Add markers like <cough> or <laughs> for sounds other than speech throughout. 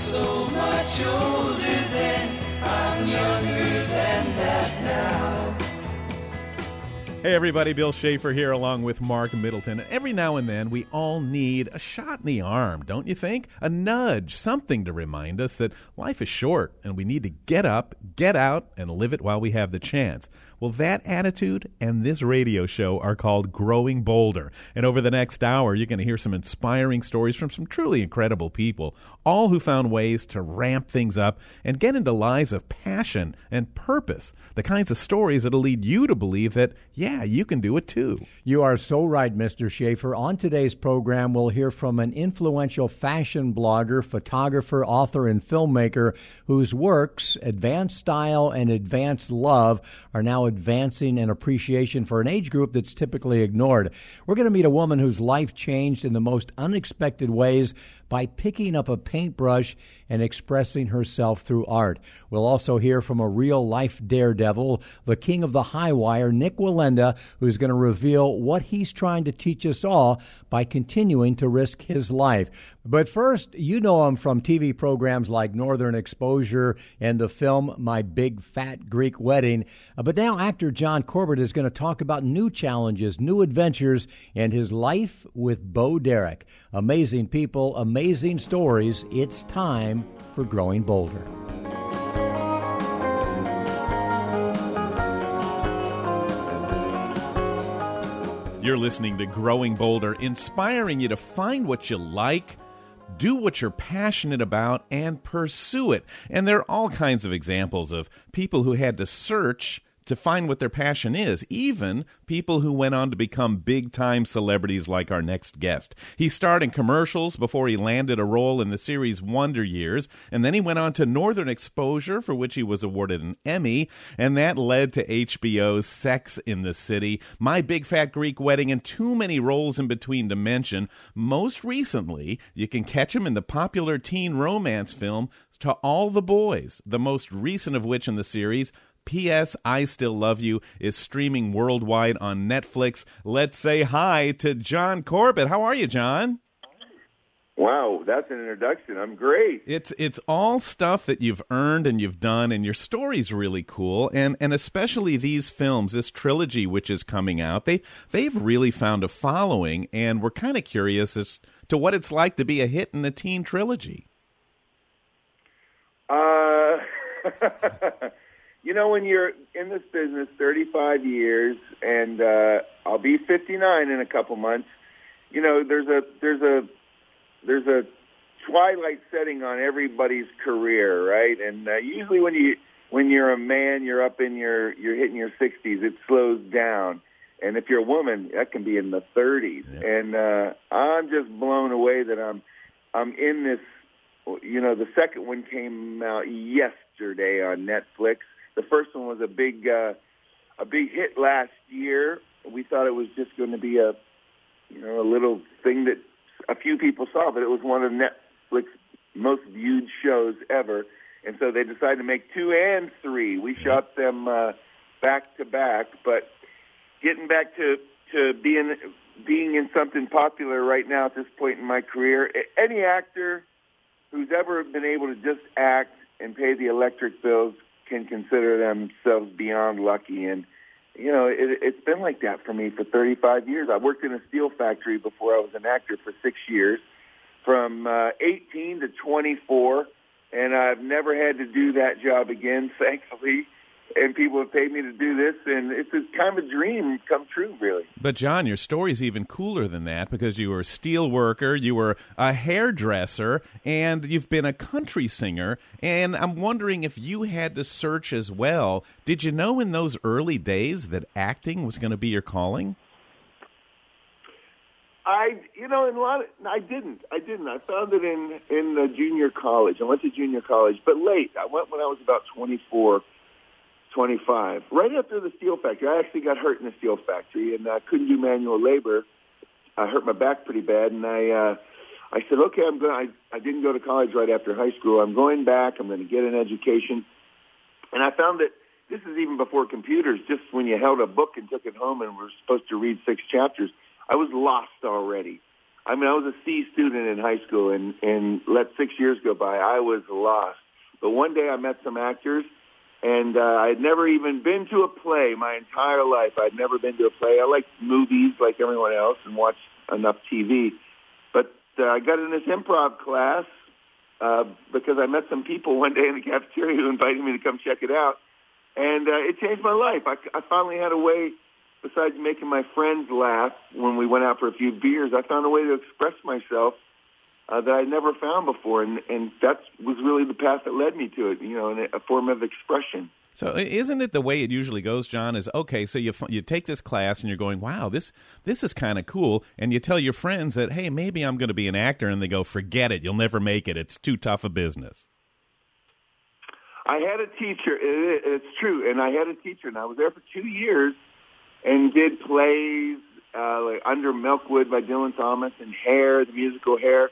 so much older. I'm younger than that now. Hey everybody, Bill Schaefer here along with Mark Middleton. Every now and then we all need a shot in the arm, don't you think? A nudge, something to remind us that life is short and we need to get up, get out, and live it while we have the chance. Well, that attitude and this radio show are called Growing Bolder. And over the next hour, you're going to hear some inspiring stories from some truly incredible people, all who found ways to ramp things up and get into lives of passion and purpose. The kinds of stories that'll lead you to believe that, yeah, you can do it too. You are so right, Mr. Schaefer. On today's program, we'll hear from an influential fashion blogger, photographer, author, and filmmaker whose works, Advanced Style and Advanced Love, are now advancing an appreciation for an age group that's typically ignored. We're going to meet a woman whose life changed in the most unexpected ways by picking up a paintbrush and expressing herself through art. We'll also hear from a real life daredevil, the king of the high wire, Nick Wallenda, who's going to reveal what he's trying to teach us all by continuing to risk his life. But first, you know him from TV programs like Northern Exposure and the film My Big Fat Greek Wedding. Uh, but now actor John Corbett is going to talk about new challenges, new adventures, and his life with Bo Derek. Amazing people, amazing stories. It's time for Growing Bolder. You're listening to Growing Bolder, inspiring you to find what you like, do what you're passionate about, and pursue it. And there are all kinds of examples of people who had to search to find what their passion is, even people who went on to become big time celebrities like our next guest. He starred in commercials before he landed a role in the series Wonder Years, and then he went on to Northern Exposure, for which he was awarded an Emmy, and that led to HBO's Sex in the City, My Big Fat Greek Wedding, and too many roles in between to mention. Most recently, you can catch him in the popular teen romance film To All the Boys, the most recent of which in the series P.S. I Still Love You is streaming worldwide on Netflix. Let's say hi to John Corbett. How are you, John? Wow, that's an introduction. I'm great. It's it's all stuff that you've earned and you've done, and your story's really cool. And and especially these films, this trilogy which is coming out, they they've really found a following, and we're kind of curious as to what it's like to be a hit in the teen trilogy. Uh, <laughs> you know, when you're in this business 35 years, and uh, I'll be 59 in a couple months. You know, there's a there's a there's a twilight setting on everybody's career, right? And uh, usually when you when you're a man, you're up in your you're hitting your 60s. It slows down, and if you're a woman, that can be in the 30s. Yeah. And uh, I'm just blown away that I'm I'm in this. You know, the second one came out yesterday on Netflix. The first one was a big uh, a big hit last year. We thought it was just going to be a you know a little thing that a few people saw, but it was one of Netflix most viewed shows ever. And so they decided to make two and three. We shot them uh, back to back, but getting back to to being being in something popular right now at this point in my career, any actor who's ever been able to just act and pay the electric bills can consider themselves beyond lucky. And you know, it, it's been like that for me for 35 years. I worked in a steel factory before I was an actor for six years, from uh, 18 to 24, and I've never had to do that job again, <laughs> thankfully. And people have paid me to do this, and it's a kind of a dream come true, really. But John, your story is even cooler than that because you were a steel worker, you were a hairdresser, and you've been a country singer. And I'm wondering if you had to search as well. Did you know in those early days that acting was going to be your calling? I, you know, in a lot of, I didn't. I didn't. I found it in in junior college. I went to junior college, but late. I went when I was about 24, 25. Right after the steel factory, I actually got hurt in the steel factory and I couldn't do manual labor. I hurt my back pretty bad, and I, uh, I said, okay, I'm going. I, I didn't go to college right after high school. I'm going back. I'm going to get an education, and I found that this is even before computers. Just when you held a book and took it home and were supposed to read six chapters, I was lost already. I mean, I was a C student in high school, and and let six years go by, I was lost. But one day I met some actors, and uh, I had never even been to a play my entire life. I'd never been to a play. I like movies like everyone else and watch enough TV. But uh, I got in this improv class uh, because I met some people one day in the cafeteria who invited me to come check it out, and uh, it changed my life. I, I finally had a way, besides making my friends laugh when we went out for a few beers, I found a way to express myself uh, that I'd never found before, and and that was really the path that led me to it. You know, in a form of expression. So isn't it the way it usually goes, John? Is okay. So you you take this class and you're going, wow, this this is kind of cool, and you tell your friends that, hey, maybe I'm going to be an actor, and they go, forget it, you'll never make it. It's too tough a business. I had a teacher. It, it's true, and I had a teacher, and I was there for two years, and did plays uh, like Under Milkwood by Dylan Thomas and Hair, the musical Hair.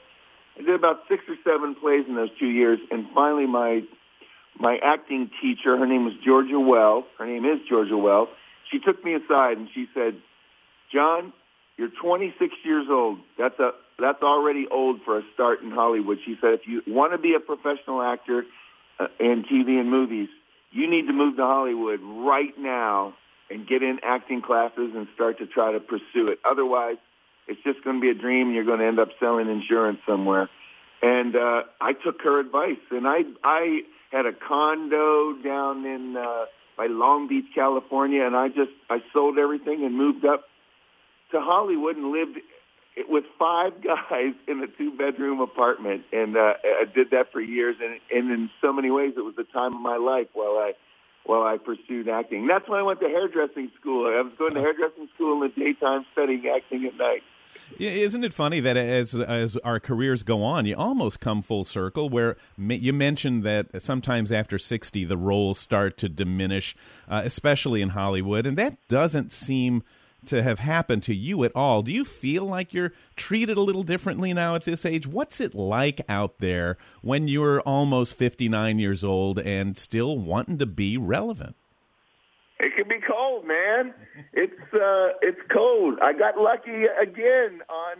I did about six or seven plays in those two years, and finally my my acting teacher, her name was Georgia Well. Her name is Georgia Well. She took me aside and she said, "John, you're 26 years old. That's a that's already old for a start in Hollywood." She said, "If you want to be a professional actor uh, in TV and movies, you need to move to Hollywood right now and get in acting classes and start to try to pursue it. Otherwise, it's just going to be a dream. and You're going to end up selling insurance somewhere." And uh, I took her advice, and I I had a condo down in uh, by Long Beach, California, and I just I sold everything and moved up to Hollywood and lived with five <laughs> guys in a two bedroom apartment, and uh, I did that for years. And, and in so many ways, it was the time of my life while I while I pursued acting. That's when I went to hairdressing school. I was going to hairdressing school in the daytime, studying acting at night. Isn't it funny that as as our careers go on, you almost come full circle? Where you mentioned that sometimes after sixty, the roles start to diminish, uh, especially in Hollywood, and that doesn't seem to have happened to you at all. Do you feel like you're treated a little differently now at this age? What's it like out there when you're almost fifty nine years old and still wanting to be relevant? It can be cold, man. It's uh, it's cold. I got lucky again on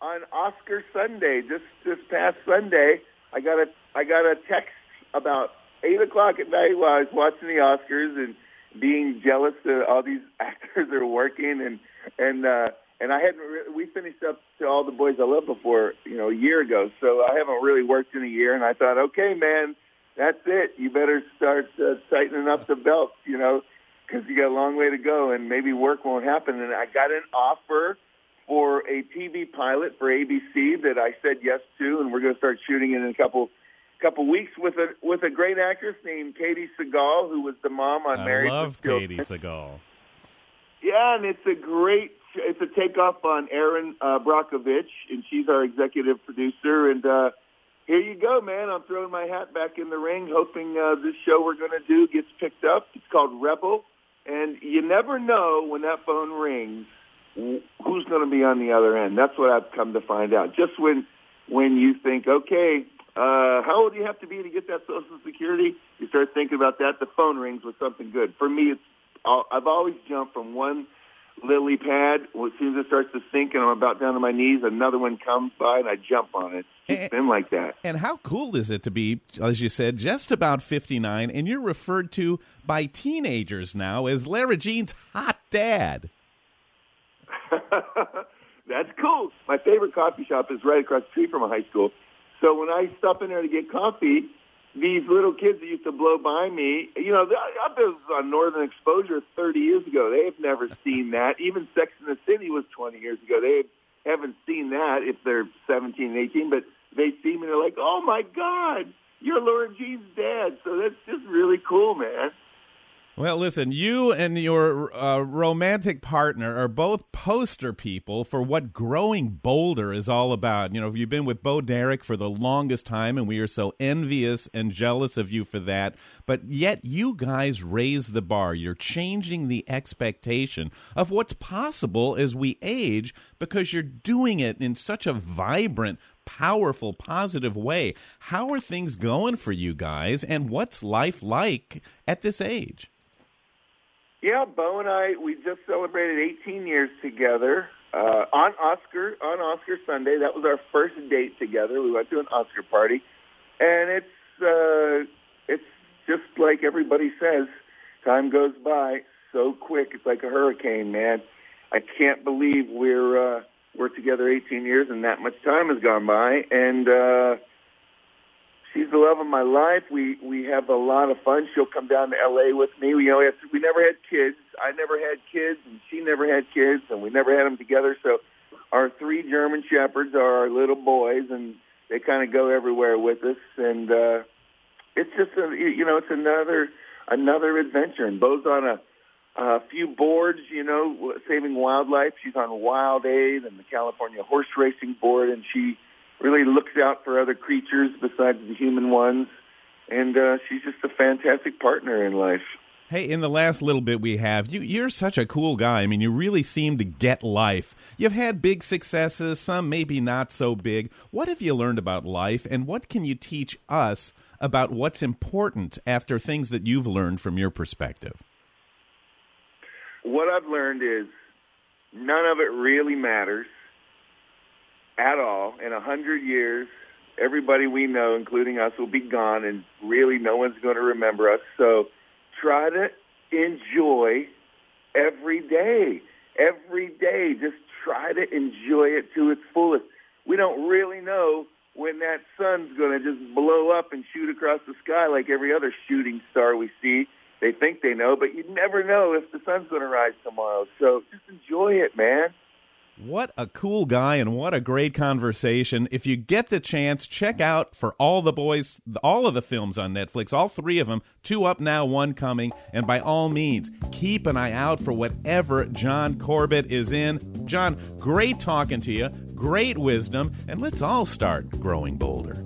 on Oscar Sunday. This this past Sunday, I got a I got a text about eight o'clock at night while I was watching the Oscars and being jealous that all these <laughs> actors are working and and uh, and I hadn't. Re- we finished up to all the boys I love before you know a year ago, so I haven't really worked in a year. And I thought, okay, man, that's it. You better start uh, tightening up the belt. You know because you got a long way to go and maybe work won't happen. And I got an offer for a TV pilot for ABC that I said yes to, and we're going to start shooting it in a couple couple weeks with a with a great actress named Katey Sagal, who was the mom on Mary's. I Married love Katie Katey Sagal. Yeah, and it's a great it's a takeoff on Erin uh, Brockovich, and she's our executive producer. And uh, here you go, man. I'm throwing my hat back in the ring, hoping uh, this show we're going to do gets picked up. It's called Rebel. And you never know when that phone rings who's going to be on the other end. That's what I've come to find out. Just when when you think, okay, uh, how old do you have to be to get that Social Security? You start thinking about that. The phone rings with something good. For me, it's I've always jumped from one lily pad. Well, as soon as it starts to sink and I'm about down to my knees, another one comes by and I jump on it. It's and, been like that. And how cool is it to be, as you said, just about 59, and you're referred to by teenagers now as Lara Jean's hot dad? <laughs> That's cool. My favorite coffee shop is right across the street from a high school. So when I stop in there to get coffee, these little kids that used to blow by me, you know, I was on Northern Exposure 30 years ago. They've never <laughs> seen that. Even Sex in the City was 20 years ago. They haven't seen that if they're 17 and 18, but they see me and they're like, oh my God, you're Lara Jean's dad. So that's just really cool, man. Well, listen, you and your uh, romantic partner are both poster people for what growing bolder is all about. You know, you've been with Bo Derek for the longest time, and we are so envious and jealous of you for that. But yet, you guys raise the bar. You're changing the expectation of what's possible as we age because you're doing it in such a vibrant, powerful, positive way. How are things going for you guys, and what's life like at this age? Yeah, Bo and I, we just celebrated 18 years together, uh, on Oscar on Oscar Sunday. That was our first date together. We went to an Oscar party, and it's uh, it's just like everybody says. Time goes by so quick. It's like a hurricane, man. I can't believe we're uh, we're together 18 years and that much time has gone by. And uh, she's the love of my life. We we have a lot of fun. She'll come down to L.A. with me. We, you know, we, have, we never had kids. I never had kids, and she never had kids, and we never had them together. So our three German shepherds are our little boys, and they kind of go everywhere with us. And uh, it's just a you know, it's another another adventure. And Bo's on a a few boards, you know, saving wildlife. She's on Wild Aid and the California Horse Racing Board, and she really looks out for other creatures besides the human ones. And uh, she's just a fantastic partner in life. Hey, in the last little bit we have, you, you're such a cool guy. I mean, you really seem to get life. You've had big successes, some maybe not so big. What have you learned about life, and what can you teach us about what's important after things that you've learned from your perspective? what I've learned is none of it really matters at all. In a hundred years, everybody we know, including us, will be gone, and really no one's going to remember us. So try to enjoy every day. Every day, just try to enjoy it to its fullest. We don't really know when that sun's going to just blow up and shoot across the sky like every other shooting star we see they think they know, but you never know if the sun's going to rise tomorrow. So just enjoy it, man. What a cool guy and what a great conversation. If you get the chance, check out for all the boys, all of the films on Netflix, all three of them, two up now, one coming. And by all means, keep an eye out for whatever John Corbett is in. John, great talking to you, great wisdom, and let's all start growing bolder.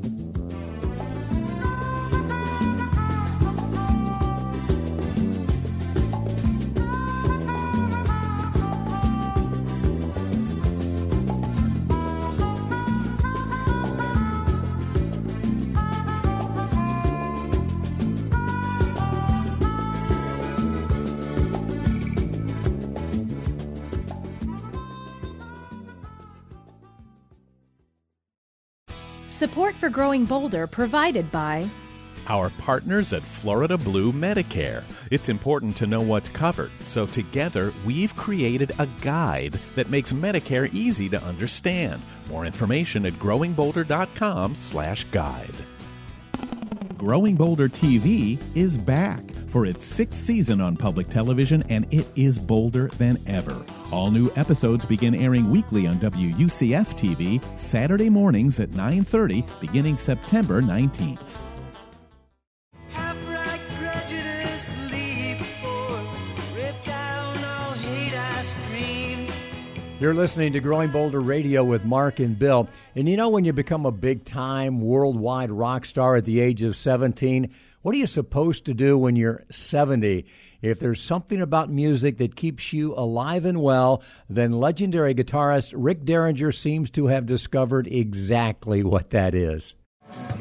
Growing Bolder provided by our partners at Florida Blue Medicare. It's important to know what's covered, so together we've created a guide that makes Medicare easy to understand. More information at growingbolder.com/guide. Growing Bolder TV is back for its sixth season on public television, and it is bolder than ever. All new episodes begin airing weekly on WUCF TV Saturday mornings at 9:30 beginning September 19th. You're listening to Growing Bolder Radio with Mark and Bill. And you know, when you become a big time worldwide rock star at the age of 17, what are you supposed to do when you're 70? If there's something about music that keeps you alive and well, then legendary guitarist Rick Derringer seems to have discovered exactly what that is.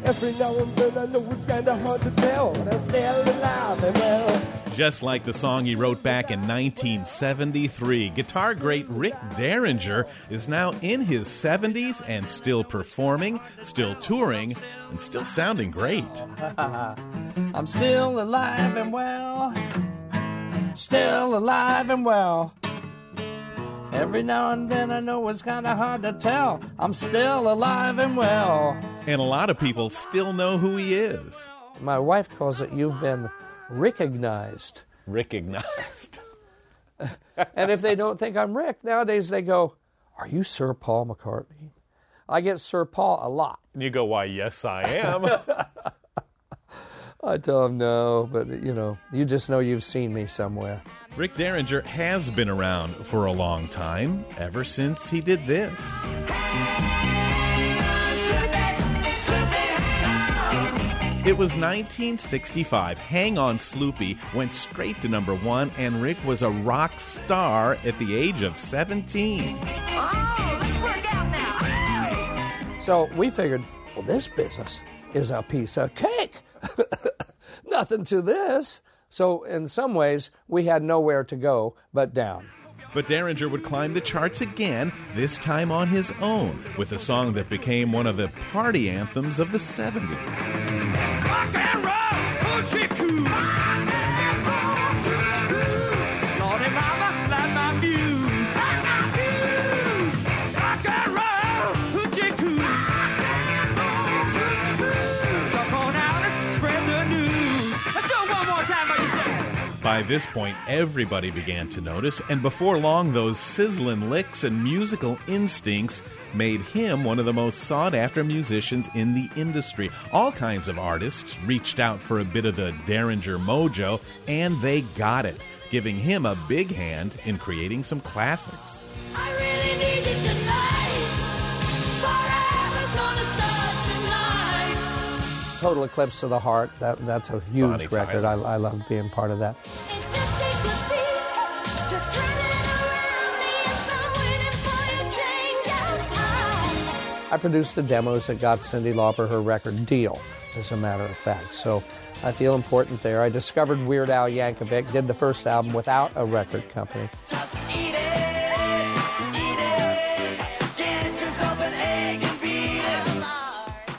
Every now and then I know it's kind of hard to tell, but I'm still alive and well. Just like the song he wrote back in 1973, guitar great Rick Derringer is now in his 70s and still performing, still touring, and still sounding great. <laughs> I'm still alive and well. Still alive and well. Every now and then I know it's kind of hard to tell. I'm still alive and well. And a lot of people still know who he is. My wife calls it you've been recognized. Recognized. <laughs> and if they don't think I'm Rick, nowadays they go, Are you Sir Paul McCartney? I get Sir Paul a lot. And you go, Why, yes, I am. <laughs> I tell them no, but you know, you just know you've seen me somewhere. Rick Derringer has been around for a long time, ever since he did this. It was 1965. Hang On Sloopy went straight to number one, and Rick was a rock star at the age of 17. So we figured, well, this business is a piece of cake. <laughs> Nothing to this. So, in some ways, we had nowhere to go but down. But Derringer would climb the charts again, this time on his own, with a song that became one of the party anthems of the 70s. Rock and roll, By this point, everybody began to notice, and before long, those sizzling licks and musical instincts made him one of the most sought after musicians in the industry. All kinds of artists reached out for a bit of the Derringer mojo, and they got it, giving him a big hand in creating some classics. Total Eclipse of the Heart. That, that's a huge Bonnie record. I, I love being part of that. It just takes a beat to turn it around. Yes, I'm waiting for your change of mind. I produced the demos that got Cyndi Lauper her record deal, as a matter of fact. So I feel important there. I discovered Weird Al Yankovic, did the first album without a record company.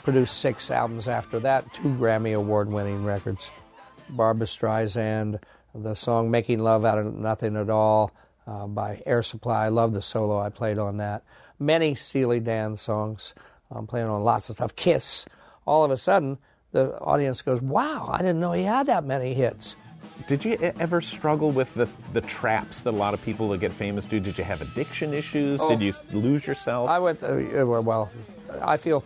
Produced six albums after that, two Grammy Award winning records. Barbra Streisand, the song Making Love Out of Nothing at All uh, by Air Supply. I love the solo I played on that. Many Steely Dan songs. I'm playing on lots of stuff. Kiss. All of a sudden, the audience goes, Wow, I didn't know he had that many hits. Did you ever struggle with the, the traps that a lot of people that get famous do? Did you have addiction issues? Did you lose yourself? I went, uh, well, I feel,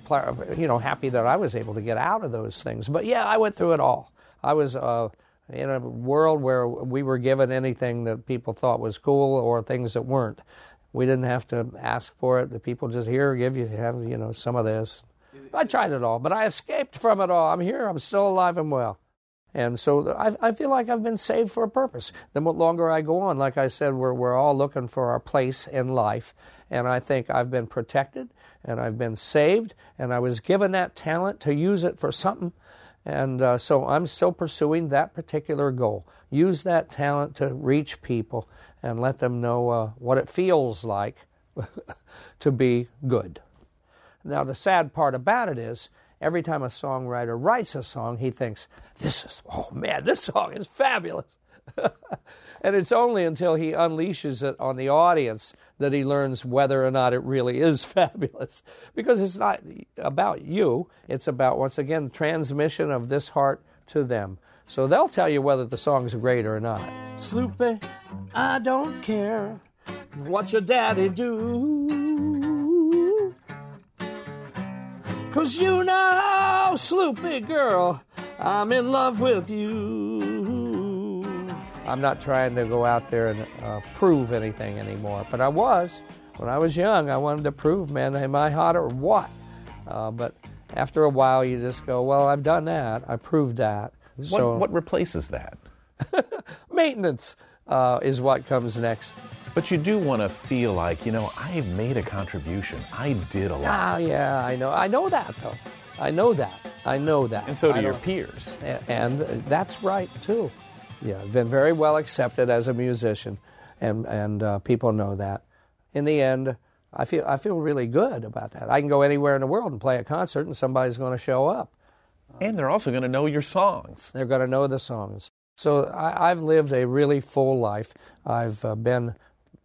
you know, happy that I was able to get out of those things. But yeah, I went through it all. I was uh, in a world where we were given anything that people thought was cool or things that weren't. We didn't have to ask for it. The people just here give you have you know some of this. I tried it all, but I escaped from it all. I'm here. I'm still alive and well. And so I, I feel like I've been saved for a purpose. The longer I go on, like I said, we're, we're all looking for our place in life. And I think I've been protected and I've been saved and I was given that talent to use it for something. And uh, so I'm still pursuing that particular goal. Use that talent to reach people and let them know uh, what it feels like <laughs> to be good. Now, the sad part about it is, every time a songwriter writes a song, he thinks, This is, oh man, this song is fabulous. <laughs> and it's only until he unleashes it on the audience that he learns whether or not it really is <laughs> fabulous. Because it's not about you, it's about, once again, transmission of this heart to them. So they'll tell you whether the song's great or not. Sloopy, I don't care what your daddy do. Cause you know, Sloopy girl, I'm in love with you. I'm not trying to go out there and uh, prove anything anymore, but I was. When I was young, I wanted to prove, man, am I hot or what? Uh, but after a while, you just go, well, I've done that. I proved that. what, so what replaces that? <laughs> maintenance uh, is what comes next. But you do want to feel like, you know, I've made a contribution. I did a lot. Ah, yeah, I know. I know that, though. I know that. I know that. And so do your peers. And that's right too. Yeah, I've been very well accepted as a musician, and and uh, people know that. In the end, I feel I feel really good about that. I can go anywhere in the world and play a concert, and somebody's going to show up. And they're also going to know your songs. They're going to know the songs. So I, I've lived a really full life. I've uh, been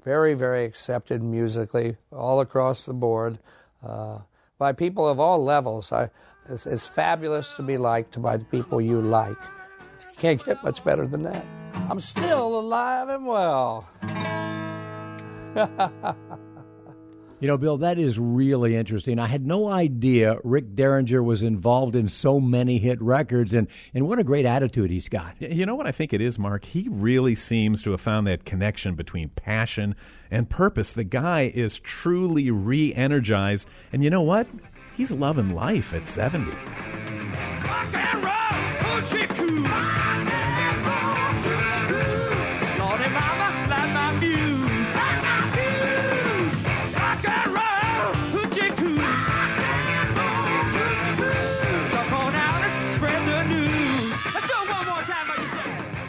very, very accepted musically all across the board uh, by people of all levels. I, it's, it's fabulous to be liked by the people you like. You can't get much better than that. I'm still alive and well. <laughs> You know, Bill, that is really interesting. I had no idea Rick Derringer was involved in so many hit records, and, and what a great attitude he's got. You know what I think it is, Mark? He really seems to have found that connection between passion and purpose. The guy is truly re energized. And you know what? He's loving life at 70. Rock and roll, hoochie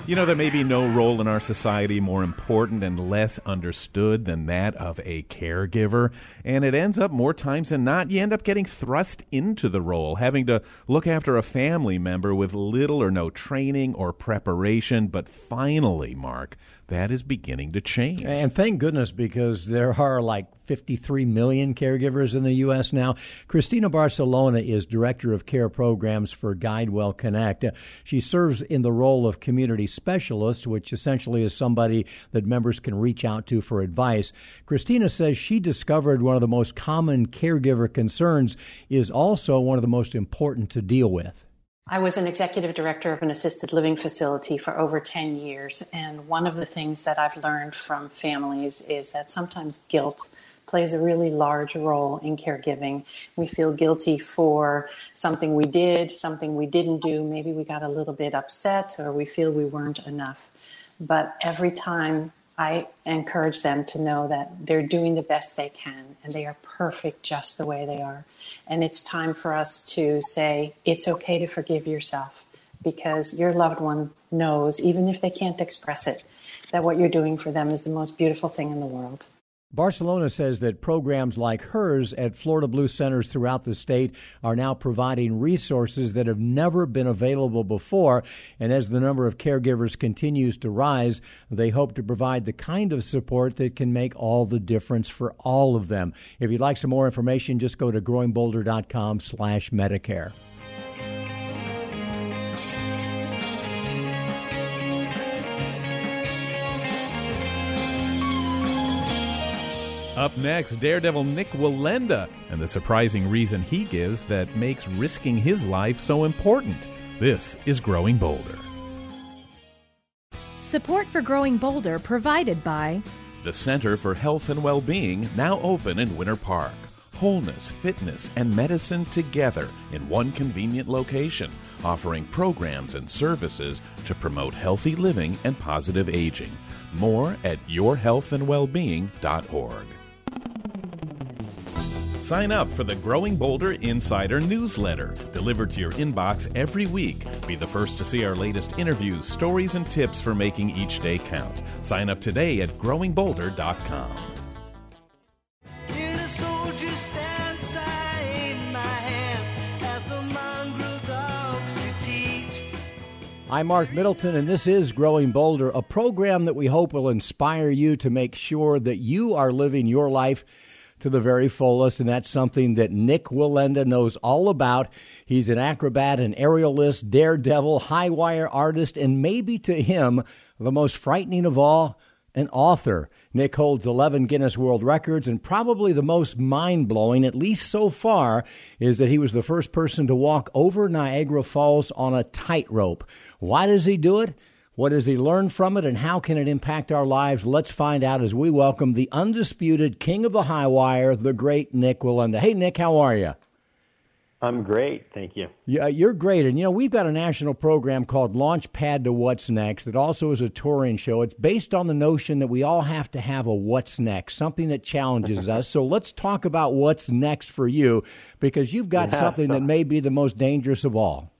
you know, there may be no role in our society more important and less understood than that of a caregiver. And it ends up more times than not, you end up getting thrust into the role, having to look after a family member with little or no training or preparation. But finally, Mark, that is beginning to change. And thank goodness because there are like 53 million caregivers in the U.S. now. Christina Barcelona is Director of Care Programs for GuideWell Connect. Uh, She serves in the role of community specialist, which essentially is somebody that members can reach out to for advice. Christina says she discovered one of the most common caregiver concerns is also one of the most important to deal with. I was an executive director of an assisted living facility for over 10 years, and one of the things that I've learned from families is that sometimes guilt plays a really large role in caregiving. We feel guilty for something we did, something we didn't do, maybe we got a little bit upset, or we feel we weren't enough. But every time I encourage them to know that they're doing the best they can and they are perfect just the way they are. And it's time for us to say, it's okay to forgive yourself because your loved one knows, even if they can't express it, that what you're doing for them is the most beautiful thing in the world. Barcelona says that programs like hers at Florida Blue Centers throughout the state are now providing resources that have never been available before. And as the number of caregivers continues to rise, they hope to provide the kind of support that can make all the difference for all of them. If you'd like some more information, just go to growingbolder.com slash Medicare. Up next, Daredevil Nick Wallenda and the surprising reason he gives that makes risking his life so important. This is Growing Bolder. Support for Growing Bolder provided by The Center for Health and Well-Being, now open in Winter Park. Wholeness, fitness, and medicine together in one convenient location, offering programs and services to promote healthy living and positive aging. More at yourhealthandwellbeing.org. Sign up for the Growing Bolder Insider newsletter, delivered to your inbox every week. Be the first to see our latest interviews, stories, and tips for making each day count. Sign up today at growingbolder.com. Hear the soldiers stand side my hand at the mongrel dogs you teach. I'm Mark Middleton, and this is Growing Bolder, a program that we hope will inspire you to make sure that you are living your life to the very fullest, and that's something that Nick Wallenda knows all about. He's an acrobat, an aerialist, daredevil, high wire artist, and maybe to him, the most frightening of all, an author. Nick holds 11 Guinness World Records, and probably the most mind blowing, at least so far, is that he was the first person to walk over Niagara Falls on a tightrope. Why does he do it? What does he learn from it, and how can it impact our lives? Let's find out as we welcome the undisputed king of the high wire, the great Nick Wallenda. Hey, Nick, how are you? I'm great, thank you. Yeah, you're great. And you know, we've got a national program called Launchpad to What's Next that also is a touring show. It's based on the notion that we all have to have a what's next, something that challenges us. So let's talk about what's next for you because you've got Yeah, something that may be the most dangerous of all.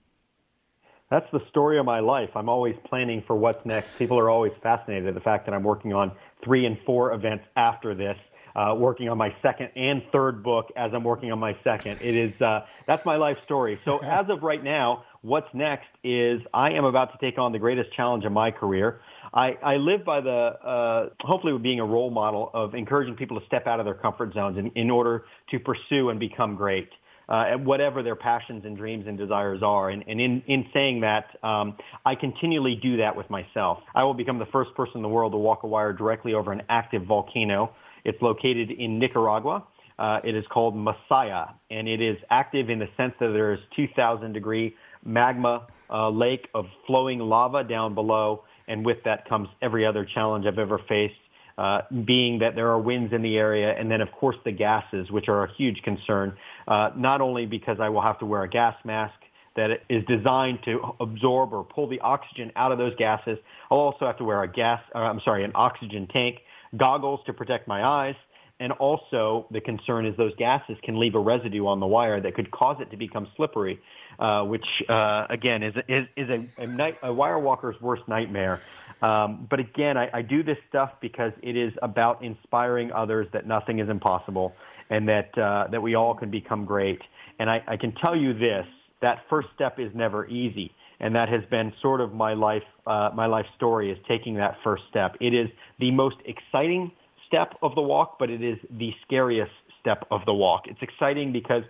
That's the story of my life. I'm always planning for what's next. People are always fascinated at the fact that I'm working on three and four events after this. Uh, working on my second and third book as I'm working on my second. It is uh, that's my life story. So as of right now, what's next is I am about to take on the greatest challenge of my career. I, I live by the uh, hopefully being a role model of encouraging people to step out of their comfort zones in, in order to pursue and become great. Uh, at whatever their passions and dreams and desires are. And, and in, in saying that, um, I continually do that with myself. I will become the first person in the world to walk a wire directly over an active volcano. It's located in Nicaragua. Uh, it is called Masaya, and it is active in the sense that there is 2,000 degree magma uh, lake of flowing lava down below, and with that comes every other challenge I've ever faced uh, being that there are winds in the area, and then of course the gases, which are a huge concern. Uh, not only because I will have to wear a gas mask that is designed to absorb or pull the oxygen out of those gases. I'll also have to wear a gas, uh, I'm sorry, an oxygen tank, goggles to protect my eyes, and also the concern is those gases can leave a residue on the wire that could cause it to become slippery. Uh, which uh, again is is, is a, a, night, a wire walker's worst nightmare. Um, but again, I, I do this stuff because it is about inspiring others that nothing is impossible and that uh, that we all can become great. And I, I can tell you this: that first step is never easy, and that has been sort of my life uh, my life story is taking that first step. It is the most exciting step of the walk, but it is the scariest step of the walk. It's exciting because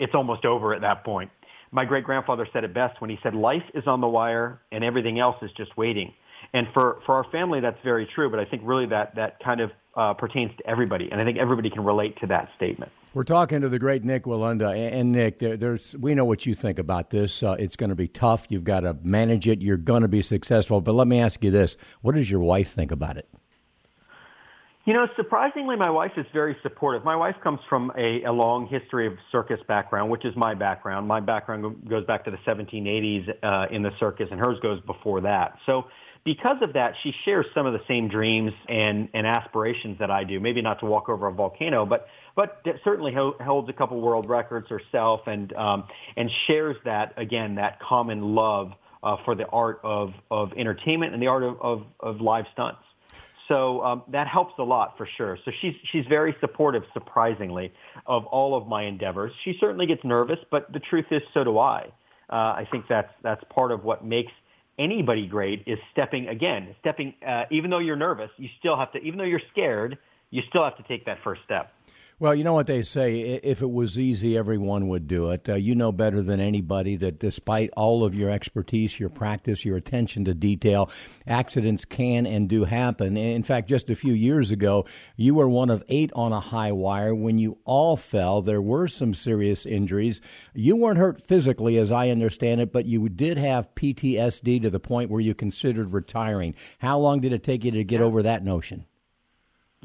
it's almost over at that point. My great grandfather said it best when he said, "Life is on the wire, and everything else is just waiting." And for, for our family, that's very true, but I think really that, that kind of uh, pertains to everybody, and I think everybody can relate to that statement. We're talking to the great Nick Wallenda, and Nick, there, there's we know what you think about this. Uh, it's going to be tough. You've got to manage it. You're going to be successful. But let me ask you this: What does your wife think about it? You know, surprisingly, my wife is very supportive. My wife comes from a, a long history of circus background, which is my background. My background goes back to the 1780s uh, in the circus, and hers goes before that. So because of that, she shares some of the same dreams and, and aspirations that I do. Maybe not to walk over a volcano, but but certainly holds a couple world records herself, and um, and shares that again that common love uh, for the art of of entertainment and the art of of, of live stunts. So um, that helps a lot for sure. So she's she's very supportive, surprisingly, of all of my endeavors. She certainly gets nervous, but the truth is, so do I. Uh, I think that's that's part of what makes anybody great is stepping again, stepping. Uh, even though you're nervous, you still have to. Even though you're scared, you still have to take that first step. Well, you know what they say if it was easy, everyone would do it. Uh, you know better than anybody that despite all of your expertise, your practice, your attention to detail, accidents can and do happen. In fact, just a few years ago, you were one of eight on a high wire. When you all fell, there were some serious injuries. You weren't hurt physically, as I understand it, but you did have PTSD to the point where you considered retiring. How long did it take you to get over that notion?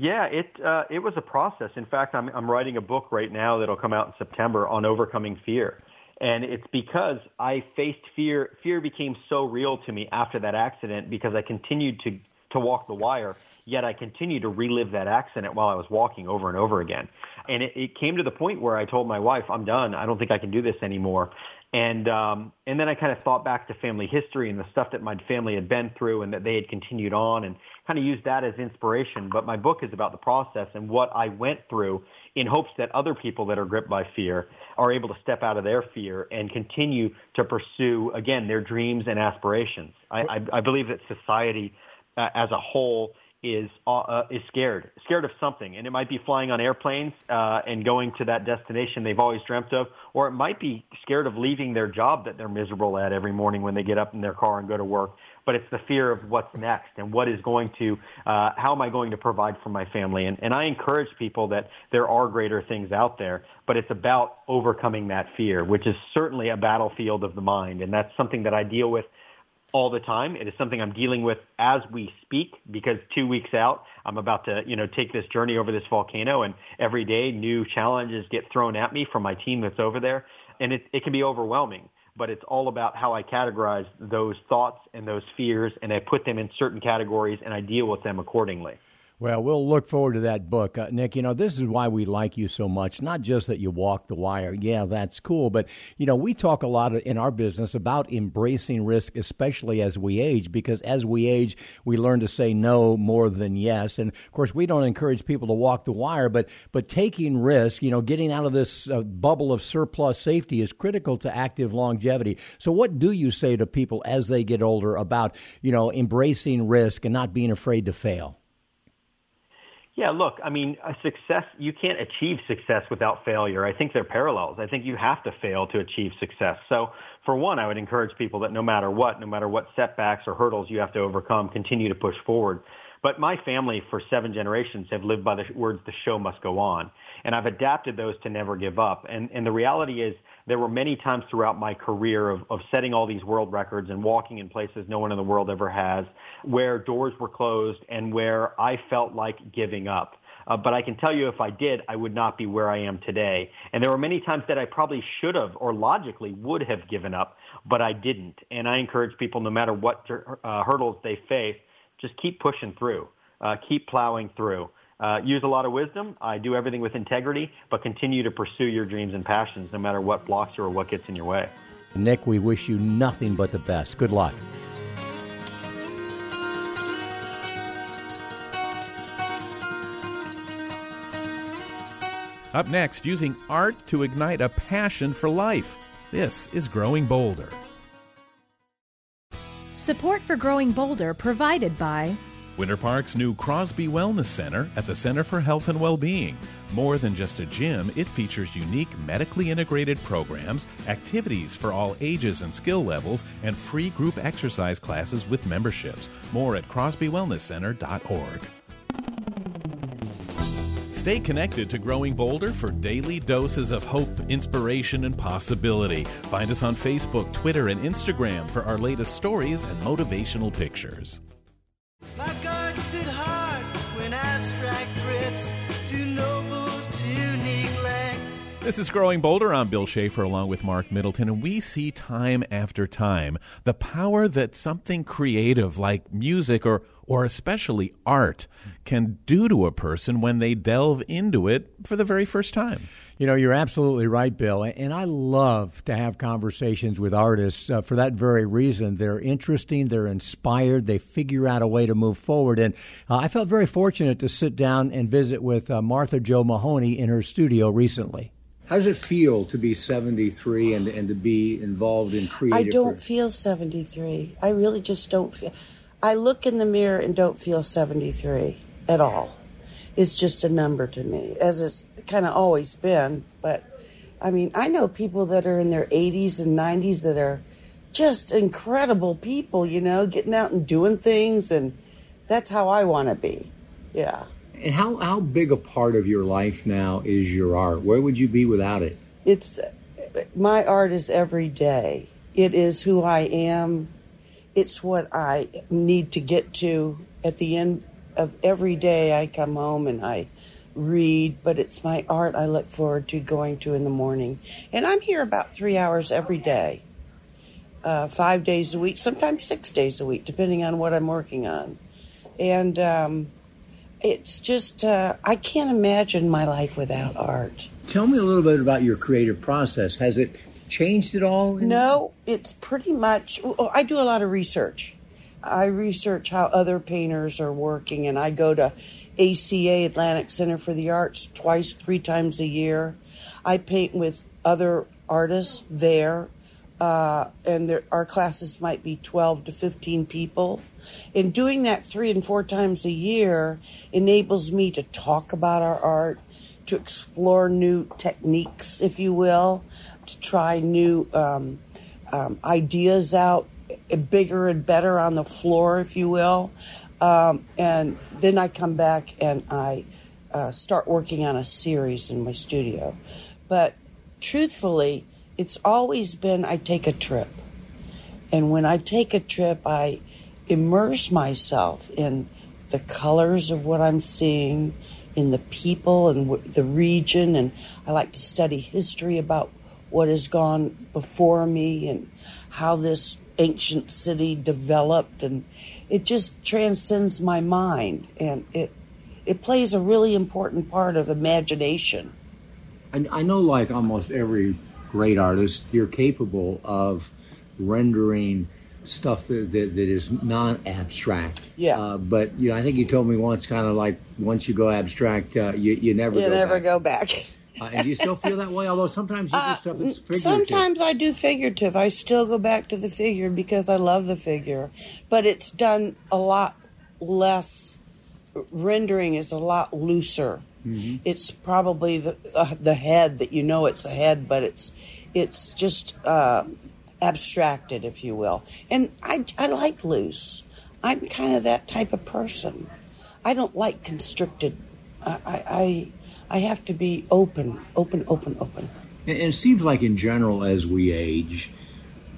Yeah, it uh, it was a process. In fact, I'm I'm writing a book right now that'll come out in September on overcoming fear, and it's because I faced fear. Fear became so real to me after that accident because I continued to to walk the wire. Yet I continued to relive that accident while I was walking over and over again. And it, it came to the point where I told my wife, "I'm done. I don't think I can do this anymore." And um, and then I kind of thought back to family history and the stuff that my family had been through and that they had continued on and kind of used that as inspiration. But my book is about the process and what I went through in hopes that other people that are gripped by fear are able to step out of their fear and continue to pursue, again, their dreams and aspirations. I, I, I believe that society uh, as a whole is uh, is scared, scared of something, and it might be flying on airplanes uh, and going to that destination they've always dreamt of, or it might be scared of leaving their job that they're miserable at every morning when they get up in their car and go to work. But it's the fear of what's next and what is going to, uh, how am I going to provide for my family? And, and I encourage people that there are greater things out there, but it's about overcoming that fear, which is certainly a battlefield of the mind, and that's something that I deal with all the time. It is something I'm dealing with as we speak because two weeks out, I'm about to, you know, take this journey over this volcano and every day new challenges get thrown at me from my team that's over there. And it, it can be overwhelming, but it's all about how I categorize those thoughts and those fears and I put them in certain categories and I deal with them accordingly. Well, we'll look forward to that book. Uh, Nick, you know, this is why we like you so much. Not just that you walk the wire. Yeah, that's cool. But, you know, we talk a lot in our business about embracing risk, especially as we age, because as we age, we learn to say no more than yes. And, of course, we don't encourage people to walk the wire, but, but taking risk, you know, getting out of this uh, bubble of surplus safety is critical to active longevity. So, what do you say to people as they get older about, you know, embracing risk and not being afraid to fail? Yeah, look, I mean, a success, you can't achieve success without failure. I think they're parallels. I think you have to fail to achieve success. So, for one, I would encourage people that no matter what, no matter what setbacks or hurdles you have to overcome, continue to push forward. But my family for seven generations have lived by the words, the show must go on. And I've adapted those to never give up. And, and the reality is there were many times throughout my career of, of setting all these world records and walking in places no one in the world ever has, where doors were closed and where I felt like giving up. Uh, but I can tell you if I did, I would not be where I am today. And there were many times that I probably should have or logically would have given up, but I didn't. And I encourage people, no matter what uh, hurdles they face, just keep pushing through, uh, keep plowing through. Uh, use a lot of wisdom. I do everything with integrity, but continue to pursue your dreams and passions no matter what blocks you or what gets in your way. Nick, we wish you nothing but the best. Good luck. Up next, using art to ignite a passion for life. This is Growing Bolder. Support for Growing Bolder provided by Winter Park's new Crosby Wellness Center at the Center for Health and Well-Being. More than just a gym, it features unique medically integrated programs, activities for all ages and skill levels, and free group exercise classes with memberships. More at crosbywellnesscenter.org. Stay connected to Growing Bolder for daily doses of hope, inspiration, and possibility. Find us on Facebook, Twitter, and Instagram for our latest stories and motivational pictures. My This is Growing Bolder. I'm Bill Schaefer along with Marc Middleton, and we see time after time the power that something creative like music or, or especially art can do to a person when they delve into it for the very first time. You know, you're absolutely right, Bill. And I love to have conversations with artists uh, for that very reason. They're interesting, they're inspired, they figure out a way to move forward. And uh, I felt very fortunate to sit down and visit with uh, Martha Joe Mahoney in her studio recently. How does it feel to be 73 and, and to be involved in creative? I don't feel 73. I really just don't feel. I look in the mirror and don't feel 73 at all. It's just a number to me, as it's kind of always been. But I mean, I know people that are in their 80s and 90s that are just incredible people, you know, getting out and doing things. And that's how I want to be. Yeah. And how, how big a part of your life now is your art? Where would you be without it? it's my art is every day. It is who I am. It's what I need to get to at the end of every day. I come home and I read, but it's my art I look forward to going to in the morning. And I'm here about three hours every day, uh, five days a week, sometimes six days a week, depending on what I'm working on. And um, it's just, uh, I can't imagine my life without art. Tell me a little bit about your creative process. Has it changed at all? No, it's pretty much. oh, I do a lot of research. I research how other painters are working, and I go to ACA Atlantic Center for the Arts twice, three times a year. I paint with other artists there, uh, and there, our classes might be 12 to 15 people. And doing that three and four times a year enables me to talk about our art, to explore new techniques, if you will, to try new um, um, ideas out, uh, bigger and better on the floor, if you will. Um, and then I come back and I uh, start working on a series in my studio. But truthfully, it's always been I take a trip. And when I take a trip, I immerse myself in the colors of what I'm seeing, in the people and w- the region. And I like to study history about what has gone before me and how this ancient city developed. And it just transcends my mind. And it, it plays a really important part of imagination. I, I know, like almost every great artist, you're capable of rendering stuff that, that, that is non-abstract. Yeah. Uh, but you know, I think you told me once, kind of like once you go abstract, uh, you you never You go never back. go back. Uh, and do you still feel that way? Although sometimes you do stuff that's figurative. Sometimes I do figurative. I still go back to the figure because I love the figure, but it's done a lot less. Rendering is a lot looser. It's probably the uh, the head that you know it's a head, but it's it's just uh, abstracted, if you will. And I I like loose. I'm kind of that type of person. I don't like constricted. I I I, have to be open, open, open, open. And it seems like, in general, as we age,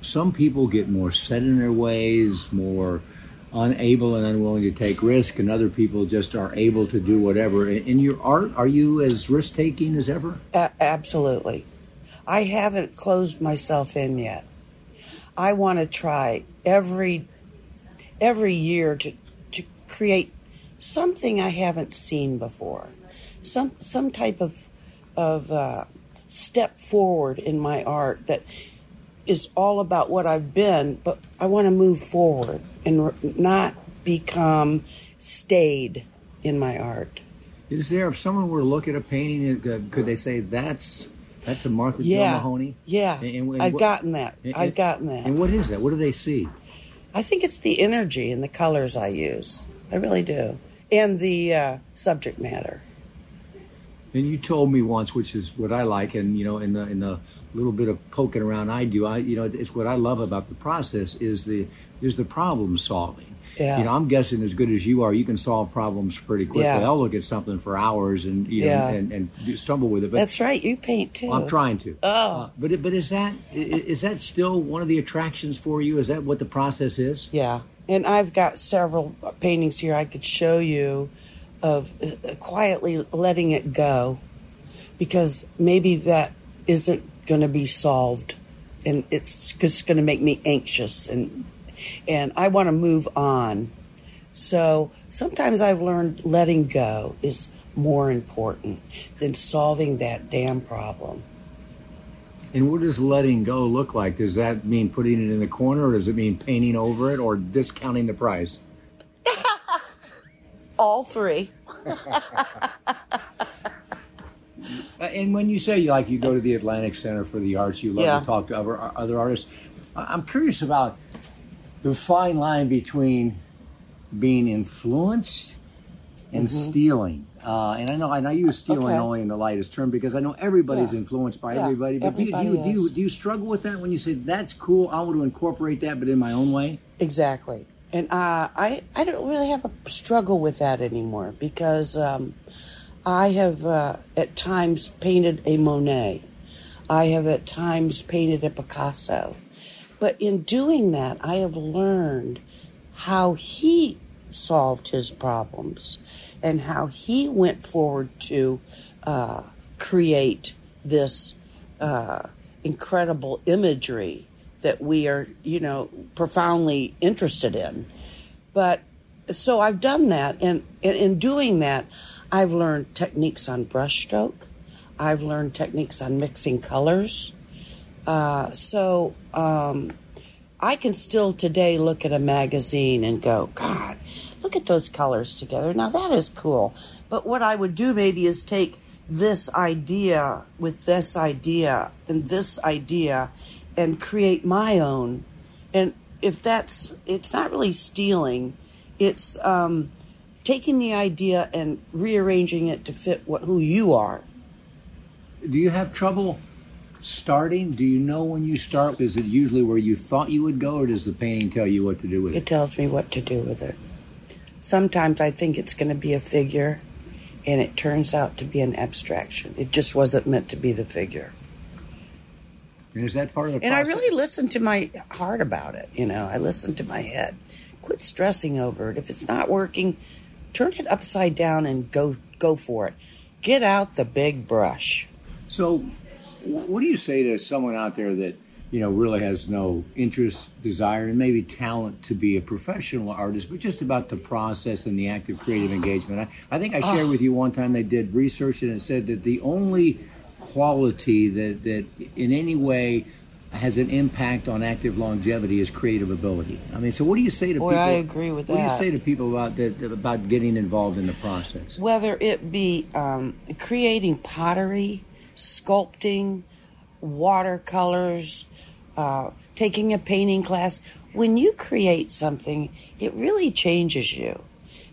some people get more set in their ways, more unable and unwilling to take risk, and other people just are able to do whatever. In in your art, are you as risk taking as ever? A- absolutely. I haven't closed myself in yet. I want to try every every year to to create something I haven't seen before, some some type of of uh, step forward in my art that is all about what I've been, but I want to move forward and r- not become stayed in my art. Is there, if someone were to look at a painting, uh, could they say that's that's a Martha Yeah. Joe Mahoney? Yeah, And- and- and I've what- gotten that. I've gotten that. And what is that? What do they see? I think it's the energy and the colors I use. I really do, and the uh, subject matter. And you told me once, which is what I like, and you know, in the in the little bit of poking around I do, I you know, it's what I love about the process is the is the problem solving. Yeah. You know, I'm guessing as good as you are, you can solve problems pretty quickly. Yeah. I'll look at something for hours and you know Yeah. and, and stumble with it. But That's right. You paint too. I'm trying to. Oh. Uh, but but is that is that still one of the attractions for you? Is that what the process is? Yeah, and I've got several paintings here I could show you of uh, quietly letting it go because maybe that isn't going to be solved and it's just going to make me anxious and and I want to move on. So sometimes I've learned letting go is more important than solving that damn problem. And what does letting go look like? Does that mean putting it in the corner, or does it mean painting over it, or discounting the price? <laughs> All three. <laughs> Uh, and when you say you like you go to the Atlantic Center for the Arts, you love Yeah. to talk to other other artists. I'm curious about the fine line between being influenced and Mhm. stealing. Uh, and I know, and I use stealing Okay. only in the lightest term because I know everybody's Yeah. influenced by Yeah, everybody. But do you, do, you, do, you, do you struggle with that when you say that's cool? I want to incorporate that, but in my own way. Exactly. And uh, I, I don't really have a struggle with that anymore because um, I have uh, at times painted a Monet. I have at times painted a Picasso. But in doing that, I have learned how he solved his problems and how he went forward to uh, create this uh, incredible imagery that we are, you know, profoundly interested in. But so I've done that, and, and in doing that, I've learned techniques on brushstroke. I've learned techniques on mixing colors. Uh, so um, I can still today look at a magazine and go, God, look at those colors together. Now that is cool. But what I would do maybe is take this idea with this idea and this idea and create my own. And if that's, it's not really stealing, it's um, taking the idea and rearranging it to fit what who you are. Do you have trouble starting? Do you know when you start? Is it usually where you thought you would go, or does the painting tell you what to do with it? It tells me what to do with it. Sometimes I think it's going to be a figure, and it turns out to be an abstraction. It just wasn't meant to be the figure. And is that part of the And I really listen to my heart about it. You know, I listen to my head. Quit stressing over it. If it's not working, turn it upside down and go go for it. Get out the big brush. So, what do you say to someone out there that you know really has no interest, desire, and maybe talent to be a professional artist, but just about the process and the active creative engagement? I, I think I shared Oh. with you one time they did research and it said that the only quality that that in any way has an impact on active longevity is creative ability. I mean, so what do you say to Boy, people? I agree with what do you say to people about that about getting involved in the process? Whether it be um, creating pottery, sculpting, watercolors, uh, taking a painting class, when you create something, it really changes you.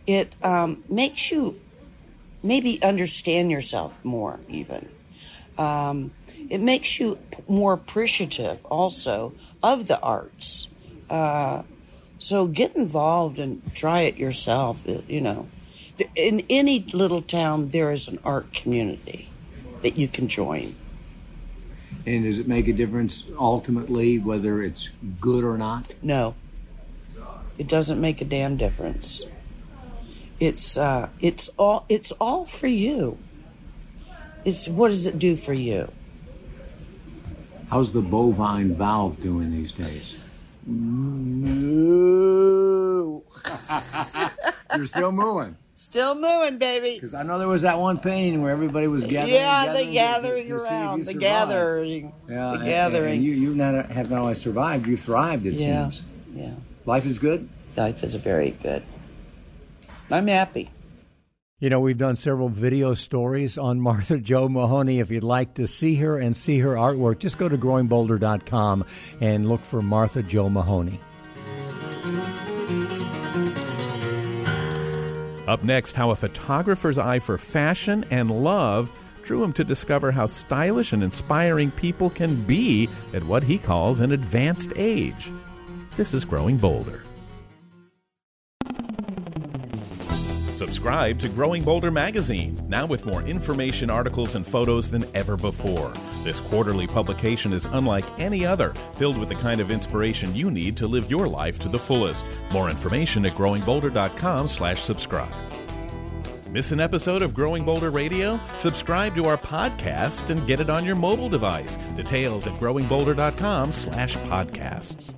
It um, makes you maybe understand yourself more, even. Um, it makes you p- more appreciative also of the arts. Uh, so get involved and try it yourself. You know, in any little town, there is an art community that you can join. And does it make a difference ultimately whether it's good or not? No, it doesn't make a damn difference. It's uh, it's all it's all for you. It's what does it do for you? How's the bovine valve doing these days? Moo. <laughs> You're still mooing. Still moving, baby. Because I know there was that one painting where everybody was gathering. yeah, the gathering to, to around, the survived. gathering, Yeah, the and- gathering. And you, you not, have not only survived, you thrived. It Yeah, seems. yeah. Life is good. Life is very good. I'm happy. You know, we've done several video stories on <laughs> Martha Joe Mahoney. If you'd like to see her and see her artwork, just go to growingbolder.com and look for Martha Joe Mahoney. Up next, how a photographer's eye for fashion and love drew him to discover how stylish and inspiring people can be at what he calls an advanced age. This is Growing Bolder. Subscribe to Growing Bolder magazine, now with more information, articles, and photos than ever before. This quarterly publication is unlike any other, filled with the kind of inspiration you need to live your life to the fullest. More information at growingbolder.com/subscribe. Miss an episode of Growing Bolder Radio? Subscribe to our podcast and get it on your mobile device. Details at growingbolder.com/podcasts.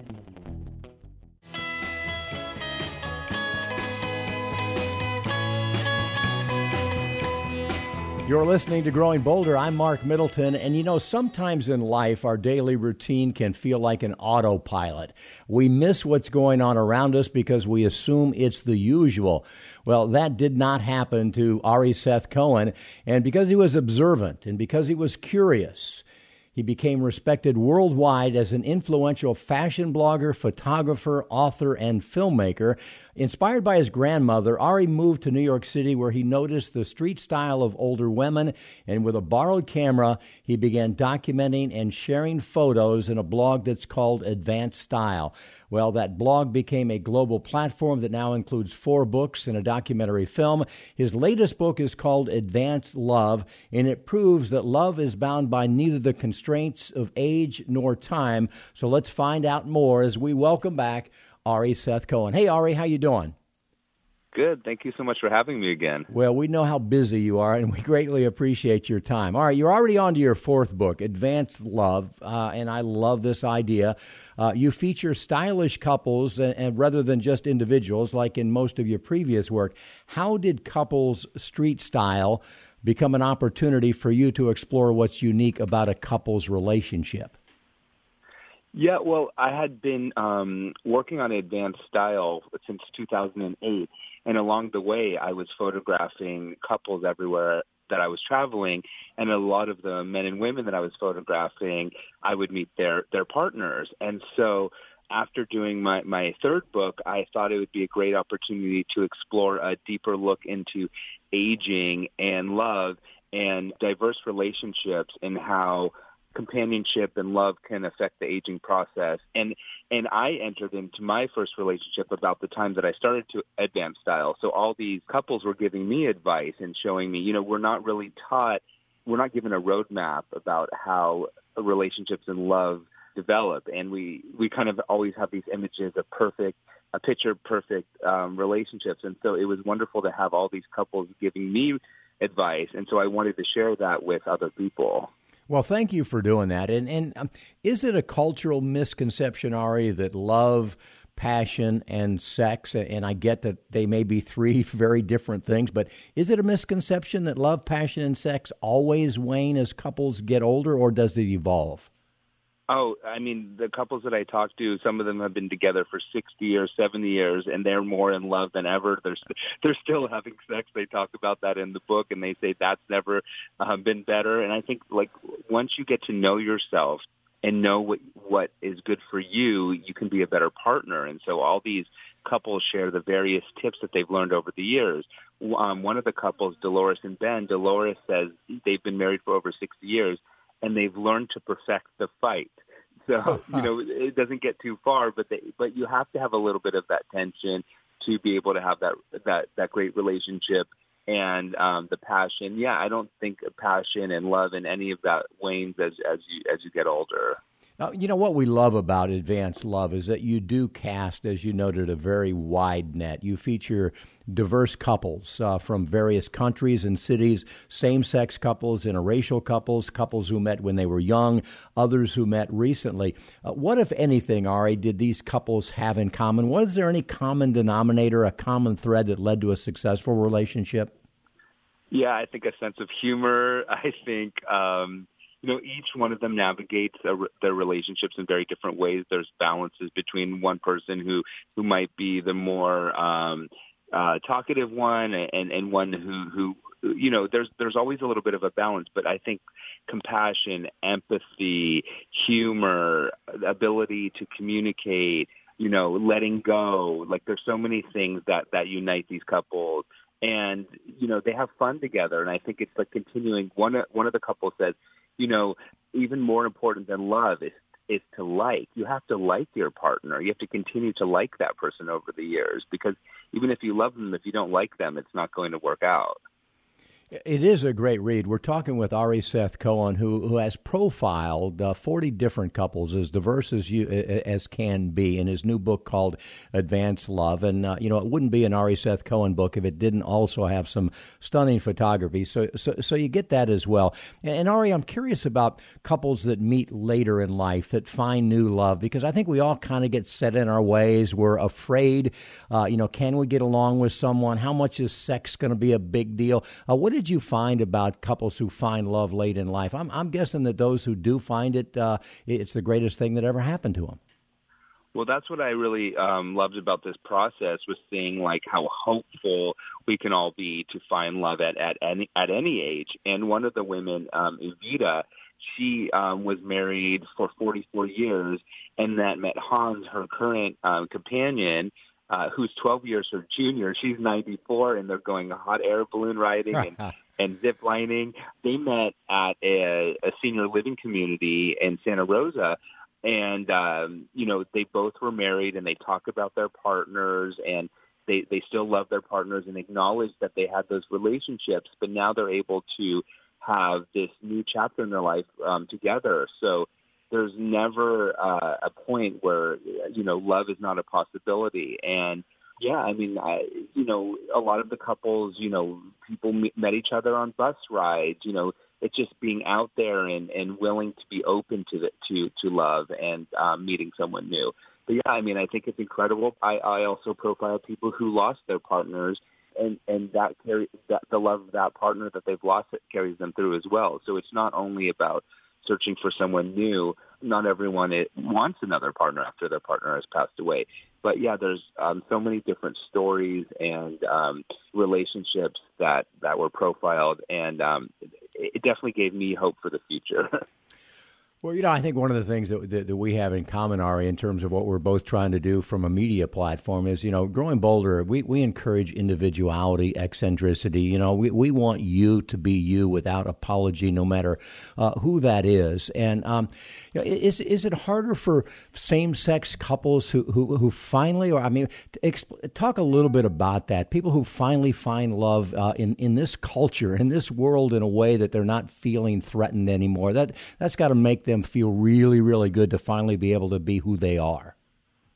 You're listening to Growing Bolder. I'm Marc Middleton. And you know, sometimes in life, our daily routine can feel like an autopilot. We miss what's going on around us because we assume it's the usual. Well, that did not happen to Ari Seth Cohen. And because he was observant and because he was curious, he became respected worldwide as an influential fashion blogger, photographer, author, and filmmaker. Inspired by his grandmother, Ari moved to New York City where he noticed the street style of older women, and with a borrowed camera, he began documenting and sharing photos in a blog that's called Advanced Style. Well, that blog became a global platform that now includes four books and a documentary film. His latest book is called Advanced Love, and it proves that love is bound by neither the constraints of age nor time. So let's find out more as we welcome back Ari Seth Cohen. Hey, Ari, how you doing? Good. Thank you so much for having me again. Well, we know how busy you are, and we greatly appreciate your time. All right, you're already on to your fourth book, Advanced Love, uh, and I love this idea. Uh, you feature stylish couples, and, and rather than just individuals, like in most of your previous work. How did couples' street style become an opportunity for you to explore what's unique about a couple's relationship? Yeah, well, I had been um, working on advanced style since 2008, and along the way, I was photographing couples everywhere that I was traveling, and a lot of the men and women that I was photographing, I would meet their their partners, and so. After doing my, my third book, I thought it would be a great opportunity to explore a deeper look into aging and love and diverse relationships and how companionship and love can affect the aging process. And and I entered into my first relationship about the time that I started to advance style. So all these couples were giving me advice and showing me, you know, we're not really taught, we're not given a roadmap about how relationships and love develop. And we we kind of always have these images of perfect, a picture perfect um, relationships. And so it was wonderful to have all these couples giving me advice. And so I wanted to share that with other people. Well, thank you for doing that. And and um, is it a cultural misconception, Ari, that love, passion, and sex, and I get that they may be three <laughs> very different things, but is it a misconception that love, passion, and sex always wane as couples get older, or does it evolve? Oh, I mean, the couples that I talk to, some of them have been together for 60 or 70 years, and they're more in love than ever. They're they're still having sex. They talk about that in the book, and they say that's never uh, been better. And I think, like, once you get to know yourself and know what what is good for you, you can be a better partner. And so, all these couples share the various tips that they've learned over the years. Um, one of the couples, Dolores and Ben, Dolores says they've been married for over 60 years and they've learned to perfect the fight. So <laughs> <laughs> you know it doesn't get too far, but they, but you have to have a little bit of that tension to be able to have that that that great relationship and um, the passion. Yeah, I don't think passion and love and any of that wanes as as you as you get older. Uh, you know what we love about Advanced Love is that you do cast, as you noted, a very wide net. You feature diverse couples uh, from various countries and cities, same sex couples, interracial couples, couples who met when they were young, others who met recently. Uh, what, if anything, Ari, did these couples have in common? Was there any common denominator, a common thread that led to a successful relationship? Yeah, I think a sense of humor. <laughs> I think um, you know each one of them navigates a, their relationships in very different ways. There's balances between one person who who might be the more um, uh, talkative one and and one who who you know there's there's always a little bit of a balance. But I think compassion, empathy, humor, ability to communicate. You know, letting go. Like there's so many things that that unite these couples and you know they have fun together and i think it's like continuing one one of the couples says you know even more important than love is is to like. You have to like your partner. You have to continue to like that person over the years because even if you love them if you don't like them it's not going to work out It is a great read. We're talking with Ari Seth Cohen, who who has profiled uh, forty different couples, as diverse as you as can be, in his new book called Advanced Love. And uh, you know, it wouldn't be an Ari Seth Cohen book if it didn't also have some stunning photography. So so so you get that as well. And, and Ari, I'm curious about couples that meet later in life that find new love because I think we all kind of get set in our ways. We're afraid. Uh, you know, can we get along with someone? How much is sex going to be a big deal? Uh, what did you find about couples who find love late in life? I'm, I'm guessing that those who do find it, uh, it's the greatest thing that ever happened to them. Well, that's what I really um, loved about this process was seeing like how hopeful we can all be to find love at at any at any age. And one of the women, um, Evita, she um, was married for 44 years, and that met Hans, her current um, companion, uh, who's 12 years her junior. She's 94, and they're going hot air balloon riding and <laughs> and zip lining. They met at a, a senior living community in Santa Rosa, and um, you know they both were married, and they talk about their partners, and they they still love their partners and acknowledge that they had those relationships, but now they're able to have this new chapter in their life um, together. So there's never uh, a point where you know love is not a possibility. And yeah i mean I, you know a lot of the couples you know people meet, met each other on bus rides you know it's just being out there and and willing to be open to the, to to love and um, meeting someone new. But yeah i mean i think it's incredible. I i also profile people who lost their partners and and that carry that the love of that partner that they've lost it carries them through as well. So it's not only about searching for someone new. Not everyone it wants another partner after their partner has passed away. But yeah, there's um, so many different stories and um, relationships that that were profiled, and um, it, it definitely gave me hope for the future. <laughs> Well, you know, I think one of the things that, that, that we have in common, Ari, in terms of what we're both trying to do from a media platform is, you know, growing bolder, we, we encourage individuality, eccentricity. You know, we, we want you to be you without apology, no matter uh, who that is. And, um, you know, is, is it harder for same sex couples who, who, who finally, or I mean, exp- talk a little bit about that. People who finally find love uh, in, in this culture, in this world, in a way that they're not feeling threatened anymore. That, that's got to make them feel really, really good to finally be able to be who they are.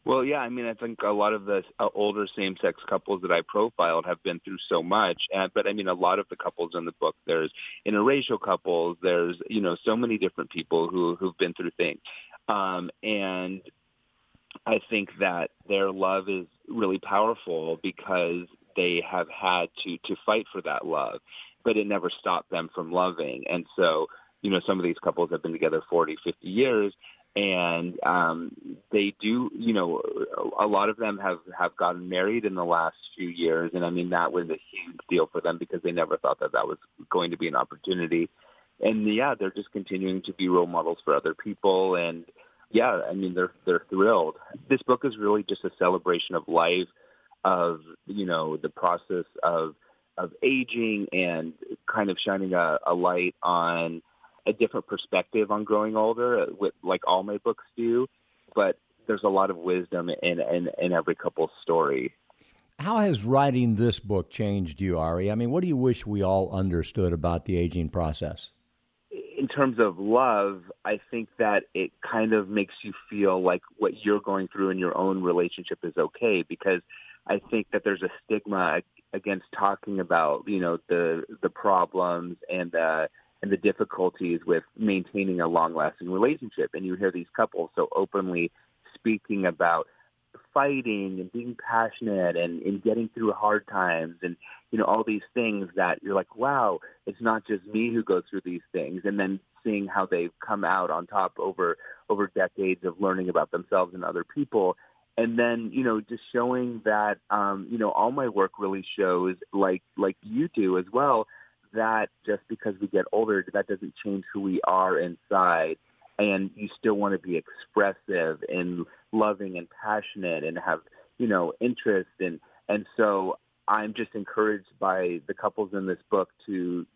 Well, yeah, I mean, I think a lot of the uh, older same-sex couples that I profiled have been through so much, and, but I mean, a lot of the couples in the book, there's interracial couples, there's you know, so many different people who who've been through things, um, and I think that their love is really powerful because they have had to to fight for that love, but it never stopped them from loving, and so you know, some of these couples have been together 40, 50 years, and um, they do, you know, a lot of them have have gotten married in the last few years, and I mean that was a huge deal for them because they never thought that that was going to be an opportunity, and yeah, they're just continuing to be role models for other people, and yeah, I mean they're they're thrilled. This book is really just a celebration of life, of you know the process of of aging and kind of shining a, a light on a different perspective on growing older, uh, with, like all my books do. But there's a lot of wisdom in, in, in every couple's story. How has writing this book changed you, Ari? I mean, what do you wish we all understood about the aging process? in terms of love, I think that it kind of makes you feel like what you're going through in your own relationship is okay because I think that there's a stigma against talking about, you know, the the problems and uh and the difficulties with maintaining a long lasting relationship. And you hear these couples so openly speaking about fighting and being passionate and, and getting through hard times and you know all these things that you're like wow it's not just me who goes through these things and then seeing how they've come out on top over over decades of learning about themselves and other people and then you know just showing that um you know all my work really shows like like you do as well that just because we get older that doesn't change who we are inside. And you still want to be expressive and loving and passionate and have you know interest. And and so I'm just encouraged by the couples in this book to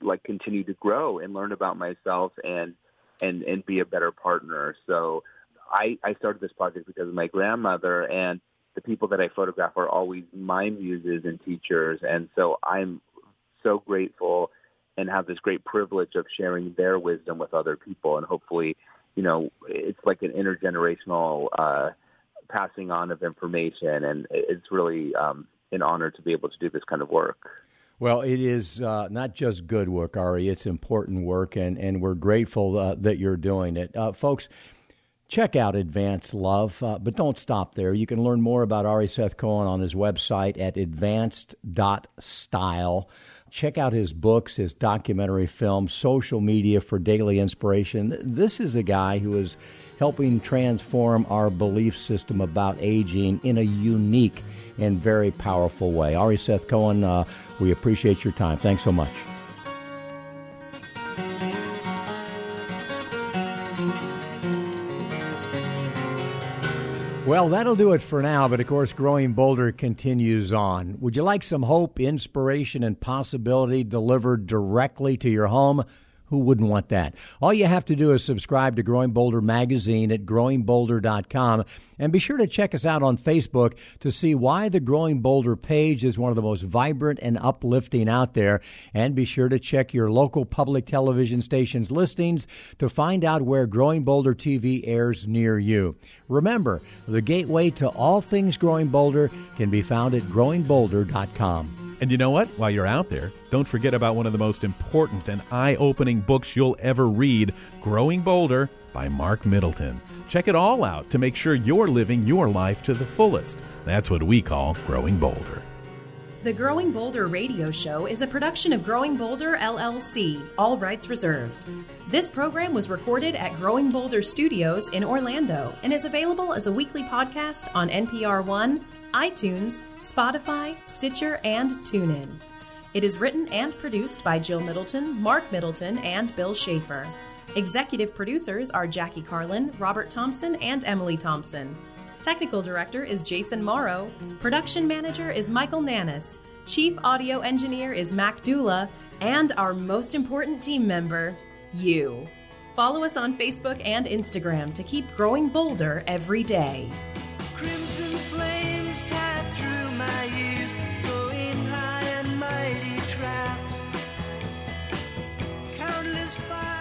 like continue to grow and learn about myself and and and be a better partner. So I I started this project because of my grandmother and the people that I photograph are always my muses and teachers. And so I'm so grateful and have this great privilege of sharing their wisdom with other people and hopefully you know it's like an intergenerational uh passing on of information and it's really um an honor to be able to do this kind of work Well, it is uh, not just good work, Ari. It's important work, and, and we're grateful uh, that you're doing it. Uh, folks, check out Advanced Love, uh, but don't stop there. You can learn more about Ari Seth Cohen on his website at advanced.style. Check out his books, his documentary films, social media for daily inspiration. This is a guy who is helping transform our belief system about aging in a unique and very powerful way. Ari Seth Cohen, uh, we appreciate your time. Thanks so much. Well, that'll do it for now, but of course, Growing Bolder continues on. Would you like some hope, inspiration, and possibility delivered directly to your home? Who wouldn't want that? All you have to do is subscribe to Growing Bolder magazine at growingbolder.com and be sure to check us out on Facebook to see why the Growing Bolder page is one of the most vibrant and uplifting out there. And be sure to check your local public television station's listings to find out where Growing Bolder TV airs near you. Remember, the gateway to all things Growing Bolder can be found at growingbolder.com. And you know what? While you're out there, don't forget about one of the most important and eye opening books you'll ever read Growing Bolder by Marc Middleton. Check it all out to make sure you're living your life to the fullest. That's what we call Growing Bolder. The Growing Bolder radio show is a production of Growing Bolder LLC, all rights reserved. This program was recorded at Growing Bolder Studios in Orlando and is available as a weekly podcast on NPR One, iTunes, Spotify, Stitcher, and TuneIn. It is written and produced by Jill Middleton, Marc Middleton, and Bill Schaefer. Executive producers are Jackie Carlin, Robert Thompson, and Emily Thompson. Technical director is Jason Morrow. Production manager is Michael Nannis. Chief audio engineer is Mac Dula. And our most important team member, you. Follow us on Facebook and Instagram to keep growing bolder every day is through my ears, high and mighty. Countless fires.